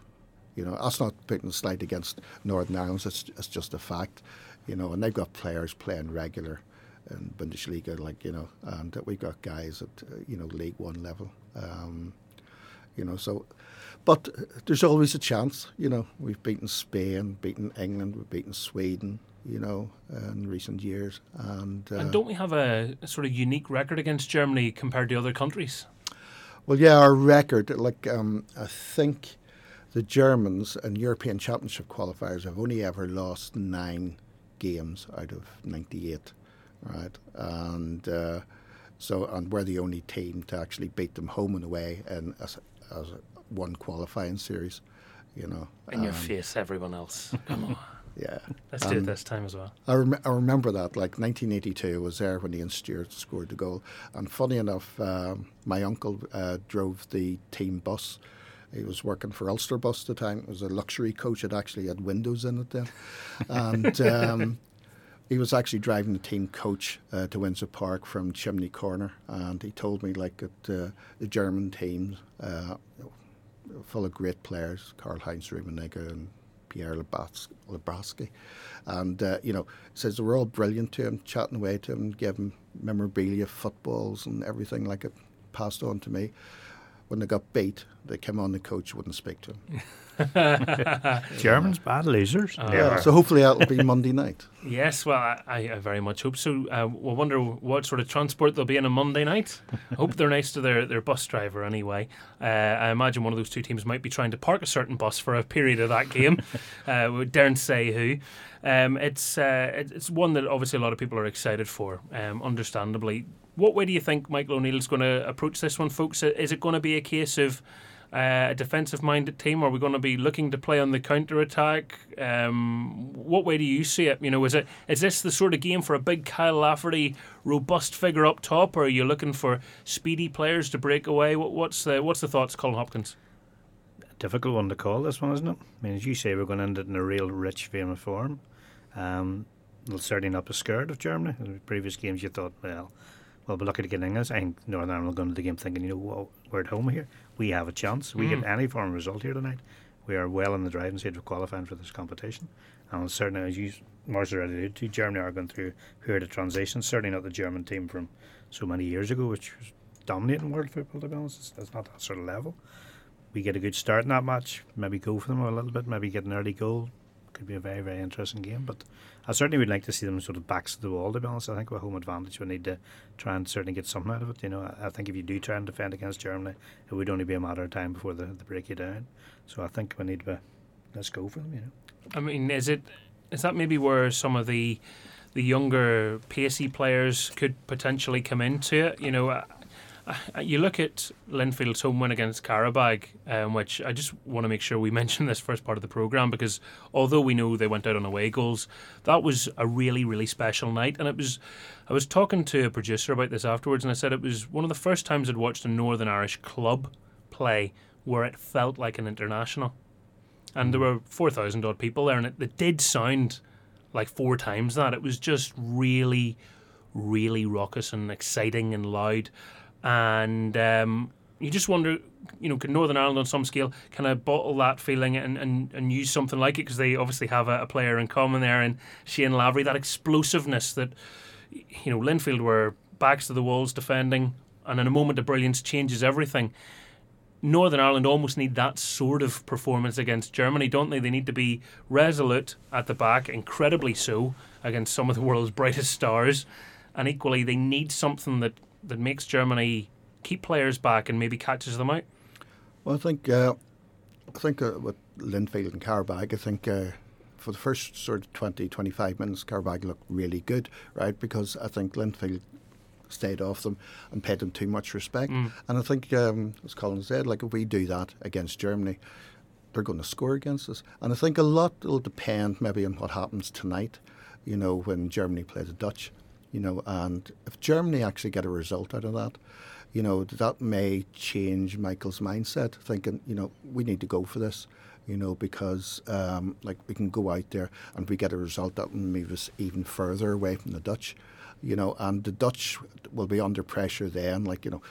You know, that's not putting a slight against Northern Ireland. It's, it's just a fact. You know, and they've got players playing regular in Bundesliga, like you know, and that we've got guys at uh, you know League One level. Um, you know, so but there's always a chance. You know, we've beaten Spain, beaten England, we've beaten Sweden. you know, in recent years. And, uh, And don't we have a, a sort of unique record against Germany compared to other countries? well, yeah, our record, like, um, I think the Germans in European Championship qualifiers have only ever lost nine games out of 98, right? And uh, so, and we're the only team to actually beat them home and away in as, as one qualifying series, you know. In your Um, face, everyone else. Come on. [LAUGHS] Yeah. Let's do it Um, this time as well. I, rem- I remember that, like 1982, I was there when Ian Stewart scored the goal. And funny enough, um, my uncle uh, drove the team bus. He was working for Ulster Bus at the time. It was a luxury coach. It actually had windows in it then. And um, he was actually driving the team coach uh, to Windsor Park from Chimney Corner. And he told me, like, that uh, the German teams, uh, full of great players, Karl Heinz Rummenigge and Pierre Littbarski. And, uh, you know, says they were all brilliant to him, chatting away to him, gave him memorabilia, footballs, and everything like it passed on to me. When they got beat, they came on the coach, wouldn't speak to him. [LAUGHS] Germans, bad losers. Yeah, so hopefully that'll be Monday night. [LAUGHS] Yes, well, I, I very much hope so. Uh, we'll wonder what sort of transport they'll be in on Monday night. hope they're nice to their, their bus driver anyway. Uh, I imagine one of those two teams might be trying to park a certain bus for a period of that game. [LAUGHS] uh, we daren't say who. Um, it's uh, it's one that obviously a lot of people are excited for, um, understandably. What way do you think Michael O'Neill's going to approach this one, folks? Is it going to be a case of uh, a defensive minded team? Are we going to be looking to play on the counter attack? Um, what way do you see it? You know, is it is this the sort of game for a big Kyle Lafferty robust figure up top, or are you looking for speedy players to break away? What, what's the what's the thoughts, Colin Hopkins? difficult one to call this one, isn't it? I mean, as you say, we're going to end it in a real rich vein of form. Um, certainly not be scared of Germany. In previous games, you thought, well, we'll be lucky to get this. I think Northern Ireland will go into the game thinking, you know, well, we're at home here. We have a chance. We Mm. get any form of result here tonight. We are well in the driving seat of qualifying for this competition. And certainly, as you, Mars already alluded to, Germany are going through a period of transition. Certainly not the German team from so many years ago, which was dominating world football, to be honest. It's not that sort of level we get a good start in that match, maybe go for them a little bit, maybe get an early goal. Could be a very, very interesting game. But I certainly would like to see them sort of backs to the wall, to be honest. I think with home advantage, we need to try and certainly get something out of it. You know, I, think if you do try and defend against Germany, it would only be a matter of time before they, they break you down. So I think we need to, let's go for them, you know. I mean, is it is that maybe where some of the the younger pacey players could potentially come into it? You know, you look at Linfield's home win against Qarabag, um, which I just want to make sure we [LAUGHS] mention this first part of the program because although we know they went out on away goals, that was a really really special night, and it was. I was talking to a producer about this afterwards, and I said it was one of the first times I'd watched a Northern Irish club play where it felt like an international and there were 4,000 odd people there, and it, it did sound like four times that. It was just really, really raucous and exciting and loud. And um, you just wonder, you know, can Northern Ireland on some scale kind of bottle that feeling and, and, and use something like it? Because they obviously have a, a player in common there, and Shane Lavery, that explosiveness that, you know, Linfield were backs to the walls defending, and in a moment of brilliance changes everything. Northern Ireland almost need that sort of performance against Germany, don't they? They need to be resolute at the back, incredibly so, against some of the world's [LAUGHS] brightest stars. And equally, they need something that, that makes Germany keep players back and maybe catches them out. Well, I think uh, I think uh, with Linfield and Qarabag, I think uh, for the first sort of 20, 25 minutes, Qarabag looked really good, right? Because I think Linfield stayed off them and paid them too much respect. And I think, um, as Colin said, like if we do that against Germany, they're going to score against us. And I think a lot will depend maybe on what happens tonight, you know, when Germany plays the Dutch, you know, and if Germany actually get a result out of that, you know, that may change Michael's mindset, thinking, you know, we need to go for this, you know, because um, like we can go out there and we get a result that will move us even further away from the Dutch, you know, and the Dutch will be under pressure then, like, you know,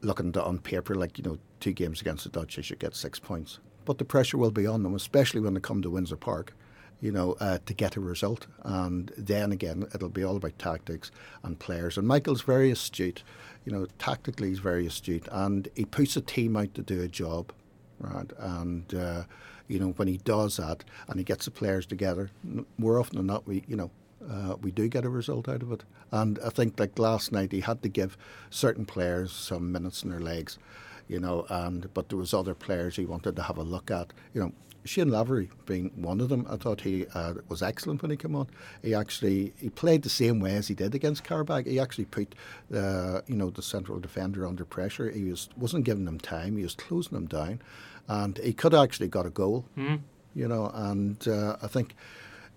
looking to, on paper, like, you know, two games against the Dutch, they should get six points. But the pressure will be on them, especially when they come to Windsor Park, you know, uh, to get a result. And then again, it'll be all about tactics and players. And Michael's very astute, you know, tactically he's very astute, and he puts a team out to do a job, right? And, uh, you know, when he does that and he gets the players together, more often than not, we, you know, uh, we do get a result out of it. And I think like last night, he had to give certain players some minutes in their legs, you know, and but there was other players he wanted to have a look at, you know. Shane Lavery being one of them, I thought he uh, was excellent when he came on. He actually he played the same way as he did against Qarabag. He actually put uh, you know the central defender under pressure. He was wasn't giving him time. He was closing him down, and he could have actually got a goal. Mm. You know, and uh, I think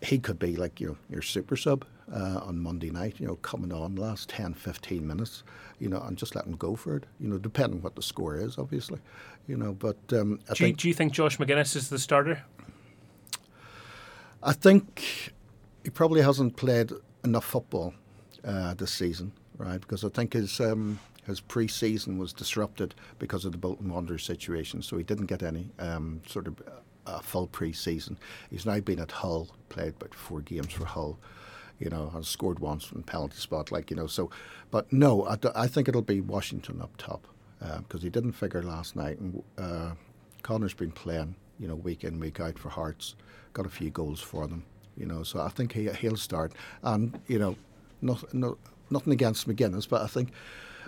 he could be like you know, your super sub uh, on Monday night, you know, coming on last 10, 15 minutes, you know, and just let him go for it, you know, depending what the score is, obviously, you know. But um, I Do you, think do you think Josh Magennis is the starter? I think he probably hasn't played enough football uh, this season, right? Because I think his um, his pre-season was disrupted because of the Bolton Wanderers situation, so he didn't get any um, sort of uh, full pre-season. He's now been at Hull, played about four games for Hull. You know, has scored once from penalty spot, like you know. So, but no, I think it'll be Washington up top because he didn't figure last night, and uh, Conor's been playing, you know, week in week out for Hearts, got a few goals for them, you know. So I think he he'll start, and you know, not, no, nothing against Magennis, but I think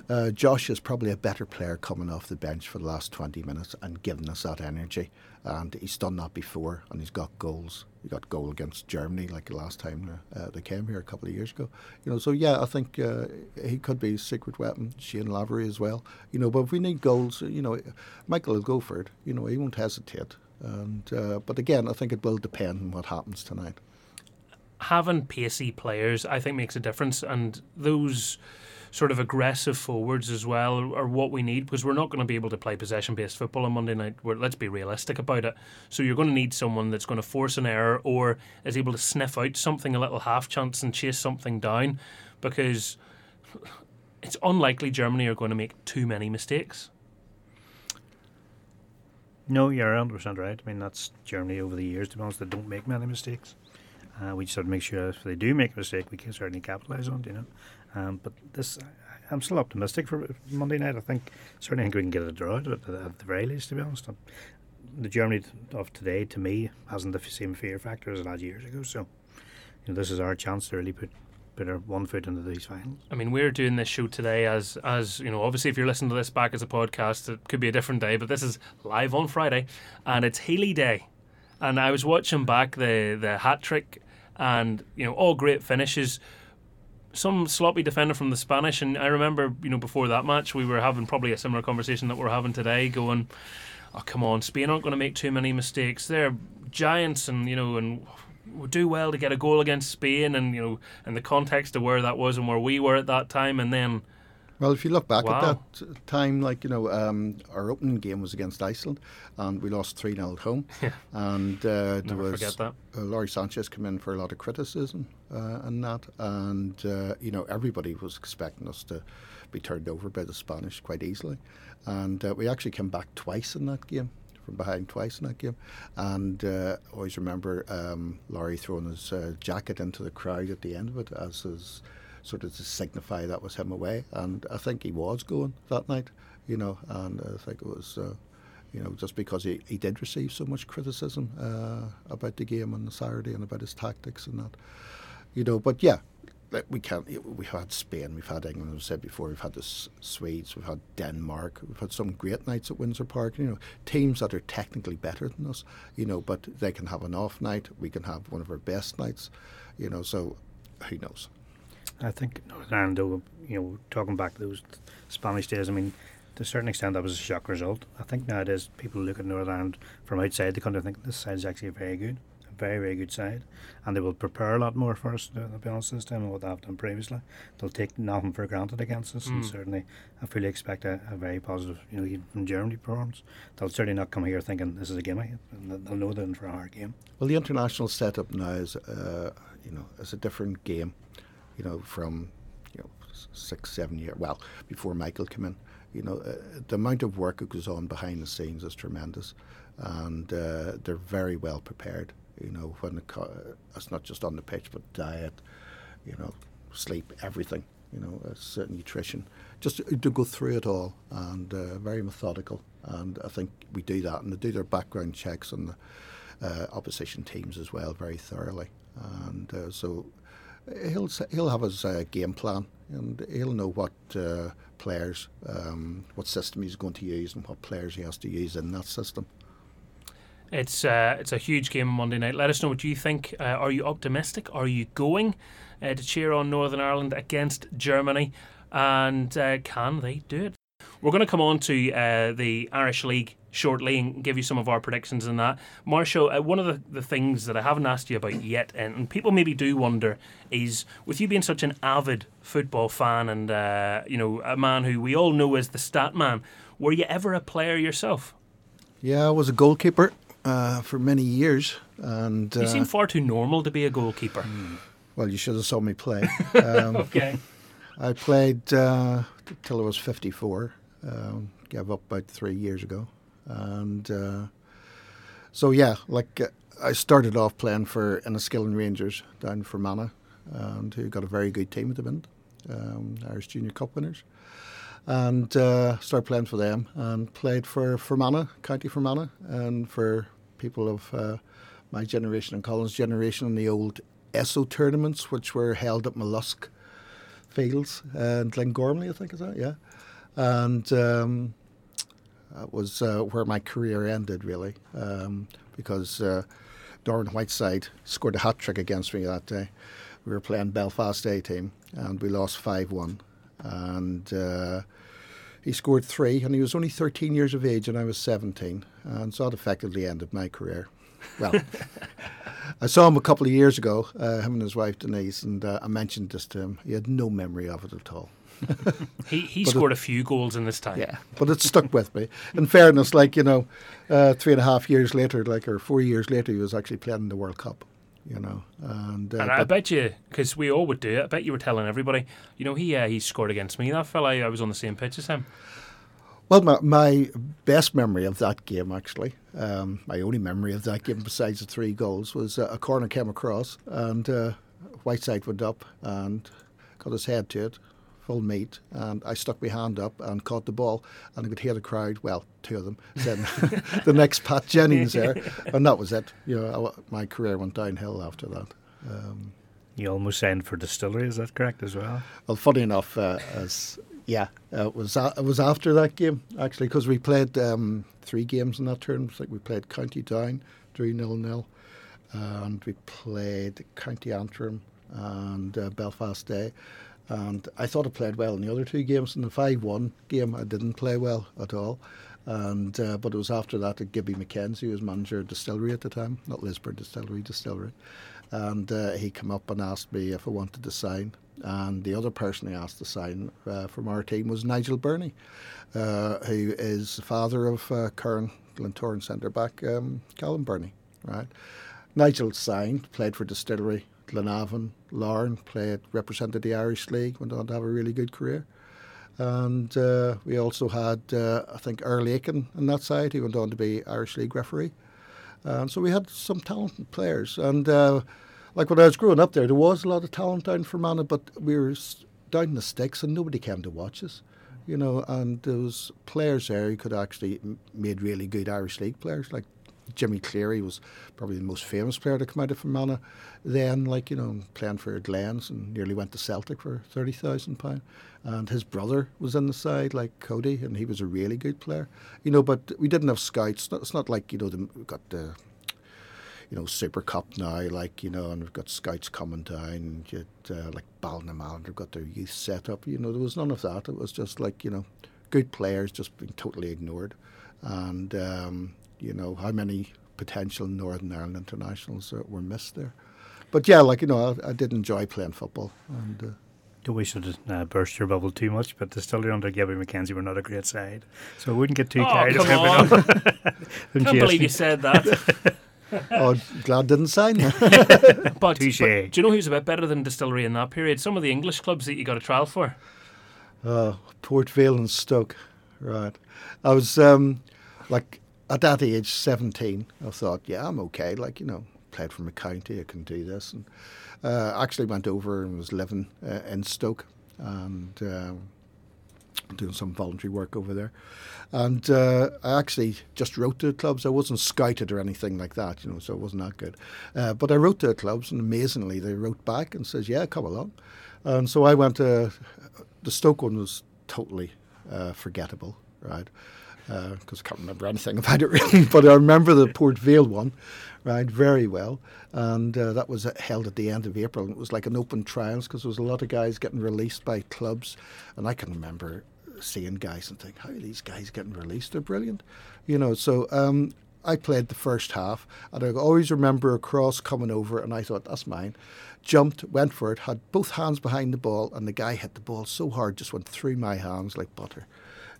uh, Josh is probably a better player coming off the bench for the last 20 minutes and giving us that energy. And he's done that before, and he's got goals. He got goal against Germany like the last time uh, they came here a couple of years ago. You know, so yeah, I think uh, he could be a secret weapon. Shane Lavery as well. You know, but if we need goals, you know, Michael will go for it. You know, he won't hesitate. And uh, but again, I think it will depend on what happens tonight. Having pacey players, I think, makes a difference, and those sort of aggressive forwards as well are what we need because we're not going to be able to play possession based football on Monday night. We're, let's be realistic about it. So you're going to need someone that's going to force an error or is able to sniff out something, a little half chance, and chase something down because it's unlikely Germany are going to make too many mistakes. No, you're 100% right. I mean, that's Germany over the years, to be honest, they don't make many mistakes. Uh, we just have to make sure if they do make a mistake, we can certainly capitalise on it, you know. Um, but this, I'm still optimistic for Monday night. I think certainly think we can get a draw at, at the very least, to be honest. The Germany of today, to me, hasn't the same fear factor as it had years ago. So, you know, this is our chance to really put put our one foot into these finals. I mean, we're doing this show today as as you know. Obviously, if you're listening to this back as a podcast, it could be a different day. But this is live on Friday, and it's Healy Day. And I was watching back the the hat trick, and you know, all great finishes. Some sloppy defender from the Spanish, and I remember, you know, before that match, we were having probably a similar conversation that we're having today, going, "Oh, come on, Spain aren't going to make too many mistakes. They're giants, and you know, and we do well to get a goal against Spain, and you know, in the context of where that was and where we were at that time, and then Well, if you look back Wow. at that time, like, you know, um, our opening game was against Iceland and we lost 3 0 at home. [LAUGHS] Yeah. And uh, there Never was that. Uh, Lawrie Sanchez came in for a lot of criticism uh, and that. And, uh, you know, everybody was expecting us to be turned over by the Spanish quite easily. And uh, we actually came back twice in that game. From behind twice in that game, and uh, I always remember um, Lawrie throwing his uh, jacket into the crowd at the end of it as his sort of to signify that was him away. And I think he was going that night, you know, and I think it was, uh, you know, just because he, he did receive so much criticism uh, about the game on the Saturday and about his tactics and that, you know. But yeah, we can't. We've had Spain, we've had England. As I said before, we've had the Swedes, we've had Denmark, we've had some great nights at Windsor Park. You know, teams that are technically better than us. You know, but they can have an off night. We can have one of our best nights. You know, so who knows? I think Northern Ireland, though, you know, talking back to those Spanish days, I mean, to a certain extent, that was a shock result. I think nowadays people look at Northern Ireland from outside the country and think this side is actually very good, a very, very good side. And they will prepare a lot more for us, to be honest, this time than what they have done previously. They'll take nothing for granted against us, and Mm. certainly I fully expect a, a very positive, you know, even from Germany performance. They'll certainly not come here thinking this is a gimme. They'll know they're in for a hard game. Well, the international setup now is, uh, you know, is a different game, you know, from, you know, six, seven years. Well, before Michael came in, you know, uh, the amount of work that goes on behind the scenes is tremendous, and uh, they're very well prepared. You know, when it co- it's not just on the pitch, but diet, you know, sleep, everything. You know, uh, certain nutrition, just to, to go through it all, and uh, very methodical. And I think we do that, and they do their background checks on the uh, opposition teams as well very thoroughly. And so he'll he'll have his uh, game plan, and he'll know what uh, players, um, what system he's going to use, and what players he has to use in that system. It's uh, it's a huge game on Monday night. Let us know what you think. Uh, are you optimistic? Are you going uh, to cheer on Northern Ireland against Germany? And uh, can they do it? We're going to come on to uh, the Irish League shortly and give you some of our predictions in that. Marshall, uh, one of the, the things that I haven't asked you about yet, and, and people maybe do wonder, is with you being such an avid football fan and uh, you know a man who we all know as the stat man, were you ever a player yourself? Yeah, I was a goalkeeper uh, for many years, and You uh, seem far too normal to be a goalkeeper. well, you should have saw me play. [LAUGHS] Um, Okay. I played uh, till I was 54. Um, gave up about three years ago, and uh, so yeah, like uh, I started off playing for Enniskillen Rangers down in Fermanagh, and who got a very good team at the minute, um, Irish Junior Cup winners, and uh, started playing for them, and played for Fermanagh, County Fermanagh, and for people of uh, my generation and Colin's generation in the old ESO tournaments, which were held at Mallusk Fields and Glengormley, I think is that, yeah. And um, was uh, where my career ended, really, um, because uh, Norman Whiteside scored a hat trick against me that day. We were playing Belfast A team, and we lost 5 1. And uh, he scored three, and he was only 13 years of age, and I was 17. And so that effectively ended my career. Well, [LAUGHS] I saw him a couple of years ago, uh, him and his wife Denise, and uh, I mentioned this to him. He had no memory of it at all. [LAUGHS] He he scored a few goals in this time. Yeah, but it stuck with me. In fairness, like you know, uh, three and a half years later, like or four years later, he was actually playing in the World Cup. You know, and, uh, And I bet you, because we all would do it, I bet you were telling everybody, you know, he uh, he scored against me. That fella, I was on the same pitch as him. Well, my, my best memory of that game, actually, um, my only memory of that game besides the three goals, was uh, a corner came across and uh, Whiteside went up and got his head to it, full meat, and I stuck my hand up and caught the ball, and I could hear the crowd, well, two of them, saying, [LAUGHS] the next Pat Jennings there, [LAUGHS] and that was it. You know, I, my career went downhill after that. Um, You almost signed for Distillery, is that correct as well? Well, funny enough, uh, as yeah, uh, it was a- it was after that game actually because we played um, three games in that tournament. Like we played County Down, drew nil nil, and we played County Antrim and uh, Belfast Day. And I thought I played well in the other two games. In the five-one game, I didn't play well at all. And uh, but it was after that that Gibby McKenzie was manager of Distillery at the time, not Lisburn Distillery, Distillery and uh, he came up and asked me if I wanted to sign. And the other person he asked to sign uh, from our team was Nigel Burney, uh, who is the father of uh, current Glentoran centre back um, Callum Burney. Right, Nigel signed, played for Distillery, Glenavon, Larne, played represented the Irish League, went on to have a really good career. And uh, we also had, uh, I think, Earl Aiken on that side. He went on to be Irish League referee. So we had some talented players. And uh, like when I was growing up there, there was a lot of talent down for Fermanagh, but we were down in the sticks and nobody came to watch us. You know, and there was players there who could actually made really good Irish League players. Like Jimmy Cleary was probably the most famous player to come out of Fermanagh then, like, you know, playing for Glens and nearly went to Celtic for £30,000. And his brother was in the side, like Cody, and he was a really good player. You know, but we didn't have scouts. It's not, it's not like, you know, the, we got the you know, Super Cup now, like, you know, and we've got scouts coming down, you had, uh, like Ballinamallard have got their youth set up. You know, there was none of that. It was just like, you know, good players just being totally ignored. And, um, you know, how many potential Northern Ireland internationals that were missed there. But yeah, like, you know, I, I did enjoy playing football. And, uh, Don't wish to uh, burst your bubble too much, but Distillery under Gabby McKenzie were not a great side. So I wouldn't get too Oh, carried come away. on. Don't [LAUGHS] [LAUGHS] Can't chase believe you said that. [LAUGHS] oh, glad didn't sign but, but do Touche. you know who's a bit better than Distillery in that period? Some of the English clubs that you got a trial for. Uh, Port Vale and Stoke, right. I was um, like at that age, seventeen. I thought, yeah, I'm okay. Like you know, played for my county, I can do this. And uh, actually went over and was living uh, in Stoke, and um, doing some voluntary work over there. And uh, I actually just wrote to the clubs. I wasn't scouted or anything like that, you know, so it wasn't that good. Uh, but I wrote to the clubs, and amazingly, they wrote back and says, "Yeah, come along." And so I went to the Stoke one was totally uh, forgettable, right? Because I can't remember anything [LAUGHS] about it really, [LAUGHS] but I remember the Port Vale one, right, very well. And uh, that was held at the end of April, and it was like an open trials because there was a lot of guys getting released by clubs, and I can remember seeing guys and think, how are these guys getting released? They're brilliant, you know. So um, I played the first half, and I always remember a cross coming over, and I thought that's mine. Jumped, went for it, had both hands behind the ball, and the guy hit the ball so hard, just went through my hands like butter.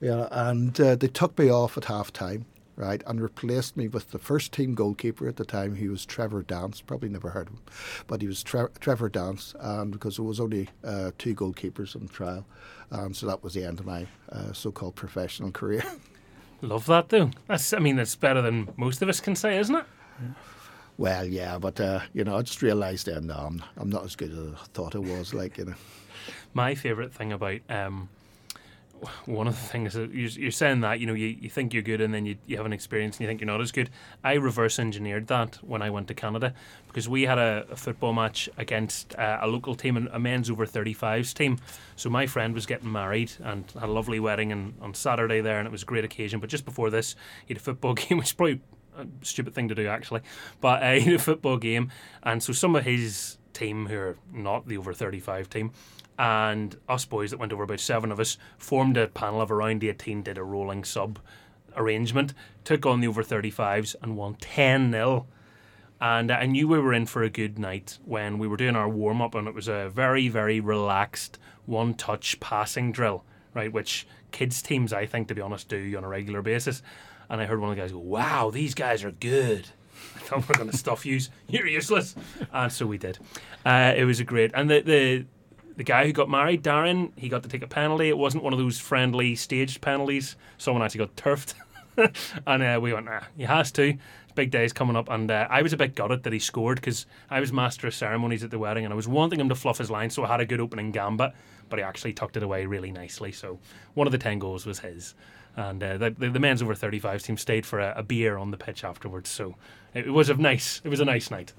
Yeah, and uh, they took me off at half time, right, and replaced me with the first team goalkeeper at the time. He was Trevor Dance. Probably never heard of him, but he was Tre- Trevor Dance, and because there was only uh, two goalkeepers on trial, and so that was the end of my uh, so-called professional career. [LAUGHS] Love that though. That's I mean that's better than most of us can say, isn't it? well, yeah, but uh, you know, I just realised then, no, I'm, I'm not as good as I thought I was. Like, you know. My favourite thing about um, one of the things that you're, saying that you know you, you think you're good and then you, you have an experience and you think you're not as good. I reverse engineered that when I went to Canada because we had a, a football match against uh, a local team, a men's over 35s team. So my friend was getting married and had a lovely wedding and, on Saturday there, and it was a great occasion. But just before this, he had a football [LAUGHS] game, which is probably a stupid thing to do actually, but uh, he had a football game, and so some of his team who are not the over 35 team and us boys that went over about seven of us formed a panel of around 18 did a rolling sub arrangement took on the over 35s and won 10 0 and I knew we were in for a good night when we were doing our warm up, and it was a very, very relaxed one touch passing drill, right? Which kids' teams, I think, to be honest, do on a regular basis. And I heard one of the guys go, Wow, these guys are good. [LAUGHS] I thought we're going to stuff you. You're useless. And so we did. Uh, it was a great. And the, the the guy who got married, Darren, he got to take a penalty. It wasn't one of those friendly staged penalties. Someone actually got turfed. [LAUGHS] and uh, we went, nah, he has to. Big days coming up. And uh, I was a bit gutted that he scored because I was master of ceremonies at the wedding and I was wanting him to fluff his line. So I had a good opening gambit, but he actually tucked it away really nicely. So one of the 10 goals was his. And uh, the, the, men's over 35 team stayed for a, a beer on the pitch afterwards. So it was a nice, it was a nice night.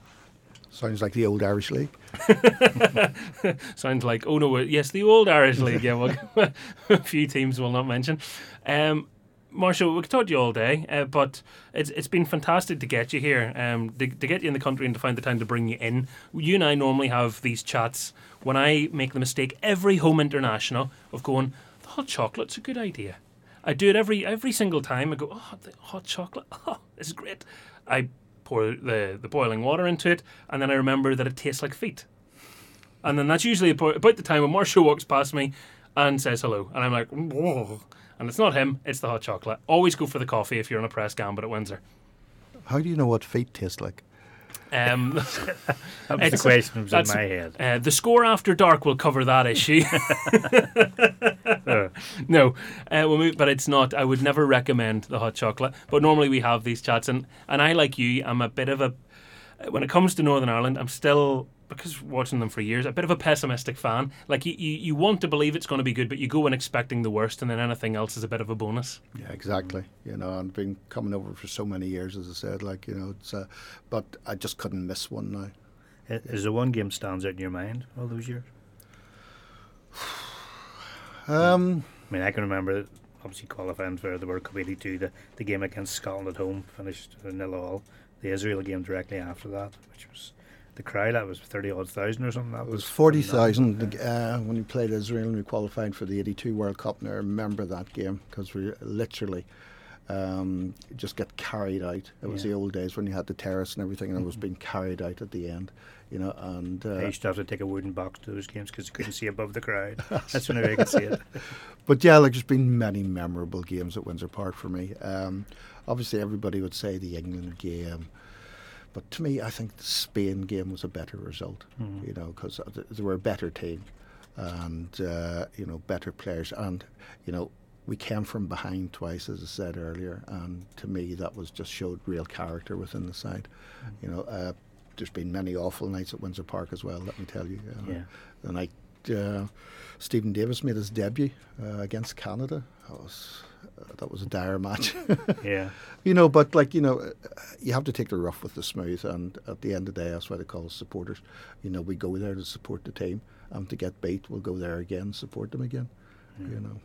Sounds like the old Irish League. [LAUGHS] Sounds like oh no, yes, the old Irish League. Yeah, well, [LAUGHS] a few teams will not mention. Um, Marshall, we could talk to you all day, uh, but it's it's been fantastic to get you here, um, to, to get you in the country and to find the time to bring you in. You and I normally have these chats when I make the mistake every home international of going, the hot chocolate's a good idea. I do it every every single time. I go, oh, the hot chocolate, [LAUGHS] oh, is great. I pour the, the boiling water into it, and then I remember that it tastes like feet. And then that's usually about the time when Marshall walks past me and says hello. And I'm like, Whoa. and it's not him, it's the hot chocolate. Always go for the coffee if you're on a press gambit at Windsor. How do you know what feet taste like? Um, [LAUGHS] that was the question was in my head. Uh, the score after dark will cover that issue. uh. [LAUGHS] [LAUGHS] No, uh, we'll move, but it's not. I would never recommend the hot chocolate. But normally we have these chats, and, and I like you. I'm a bit of a when it comes to Northern Ireland. I'm still because watching them for years, a bit of a pessimistic fan. Like you, you, you want to believe it's going to be good, but you go in expecting the worst, and then anything else is a bit of a bonus. Yeah, exactly. You know, I've been coming over for so many years, as I said. Like you know, it's uh, but I just couldn't miss one now. Is there one game stands out in your mind all those years? um, I mean, I can remember obviously qualifying for the World Cup '82, the, the game against Scotland at home finished nil all. The Israel game directly after that, which was the crowd that was 30 odd thousand or something that it was 40,000 uh, when we played Israel and we qualified for the 82 World Cup and I remember that game because we literally um, just get carried out it was yeah. the old days when you had the terrace and everything and mm-hmm. it was mm-hmm. being carried out at the end you know and uh, I used to have to take a wooden box to those games because you couldn't see above the crowd [LAUGHS] that's when I could see it but yeah like there's been many memorable games at Windsor Park for me um, obviously everybody would say the England game but to me, I think the Spain game was a better result, mm. you know, because they were a better team and, uh, you know, better players. And, you know, we came from behind twice, as I said earlier. And to me, that was just showed real character within the side. Mm. You know, uh, there's been many awful nights at Windsor Park as well, let me tell you. yeah. The night uh, Steven Davis made his debut uh, against Canada. That was uh, that was a dire match. [LAUGHS] Yeah. you know, but like you know, uh, you have to take the rough with the smooth. And at the end of the day, that's why they call us supporters. You know, we go there to support the team, and to get beat, we'll go there again, support them again. You know.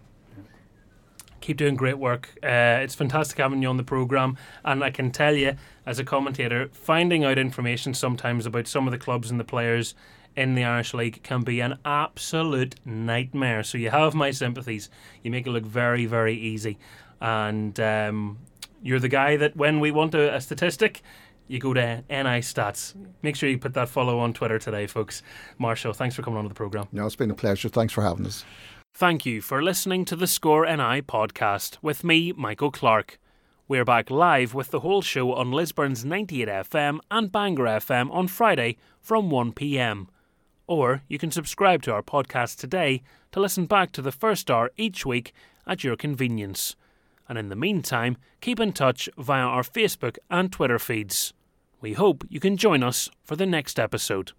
Keep doing great work. Uh, it's fantastic having you on the programme. And I can tell you, as a commentator, finding out information sometimes about some of the clubs and the players in the Irish League can be an absolute nightmare. So you have my sympathies. You make it look very, very easy. And um, you're the guy that when we want a, a statistic, you go to NI Stats. Make sure you put that follow on Twitter today, folks. Marshall, thanks for coming on to the programme. No, it's been a pleasure. Thanks for having us. Thank you for listening to the Score NI podcast with me, Michael Clarke. We're back live with the whole show on Lisburn's 98 FM and Bangor FM on Friday from 1 pm. Or you can subscribe to our podcast today to listen back to the first hour each week at your convenience. And in the meantime, keep in touch via our Facebook and Twitter feeds. We hope you can join us for the next episode.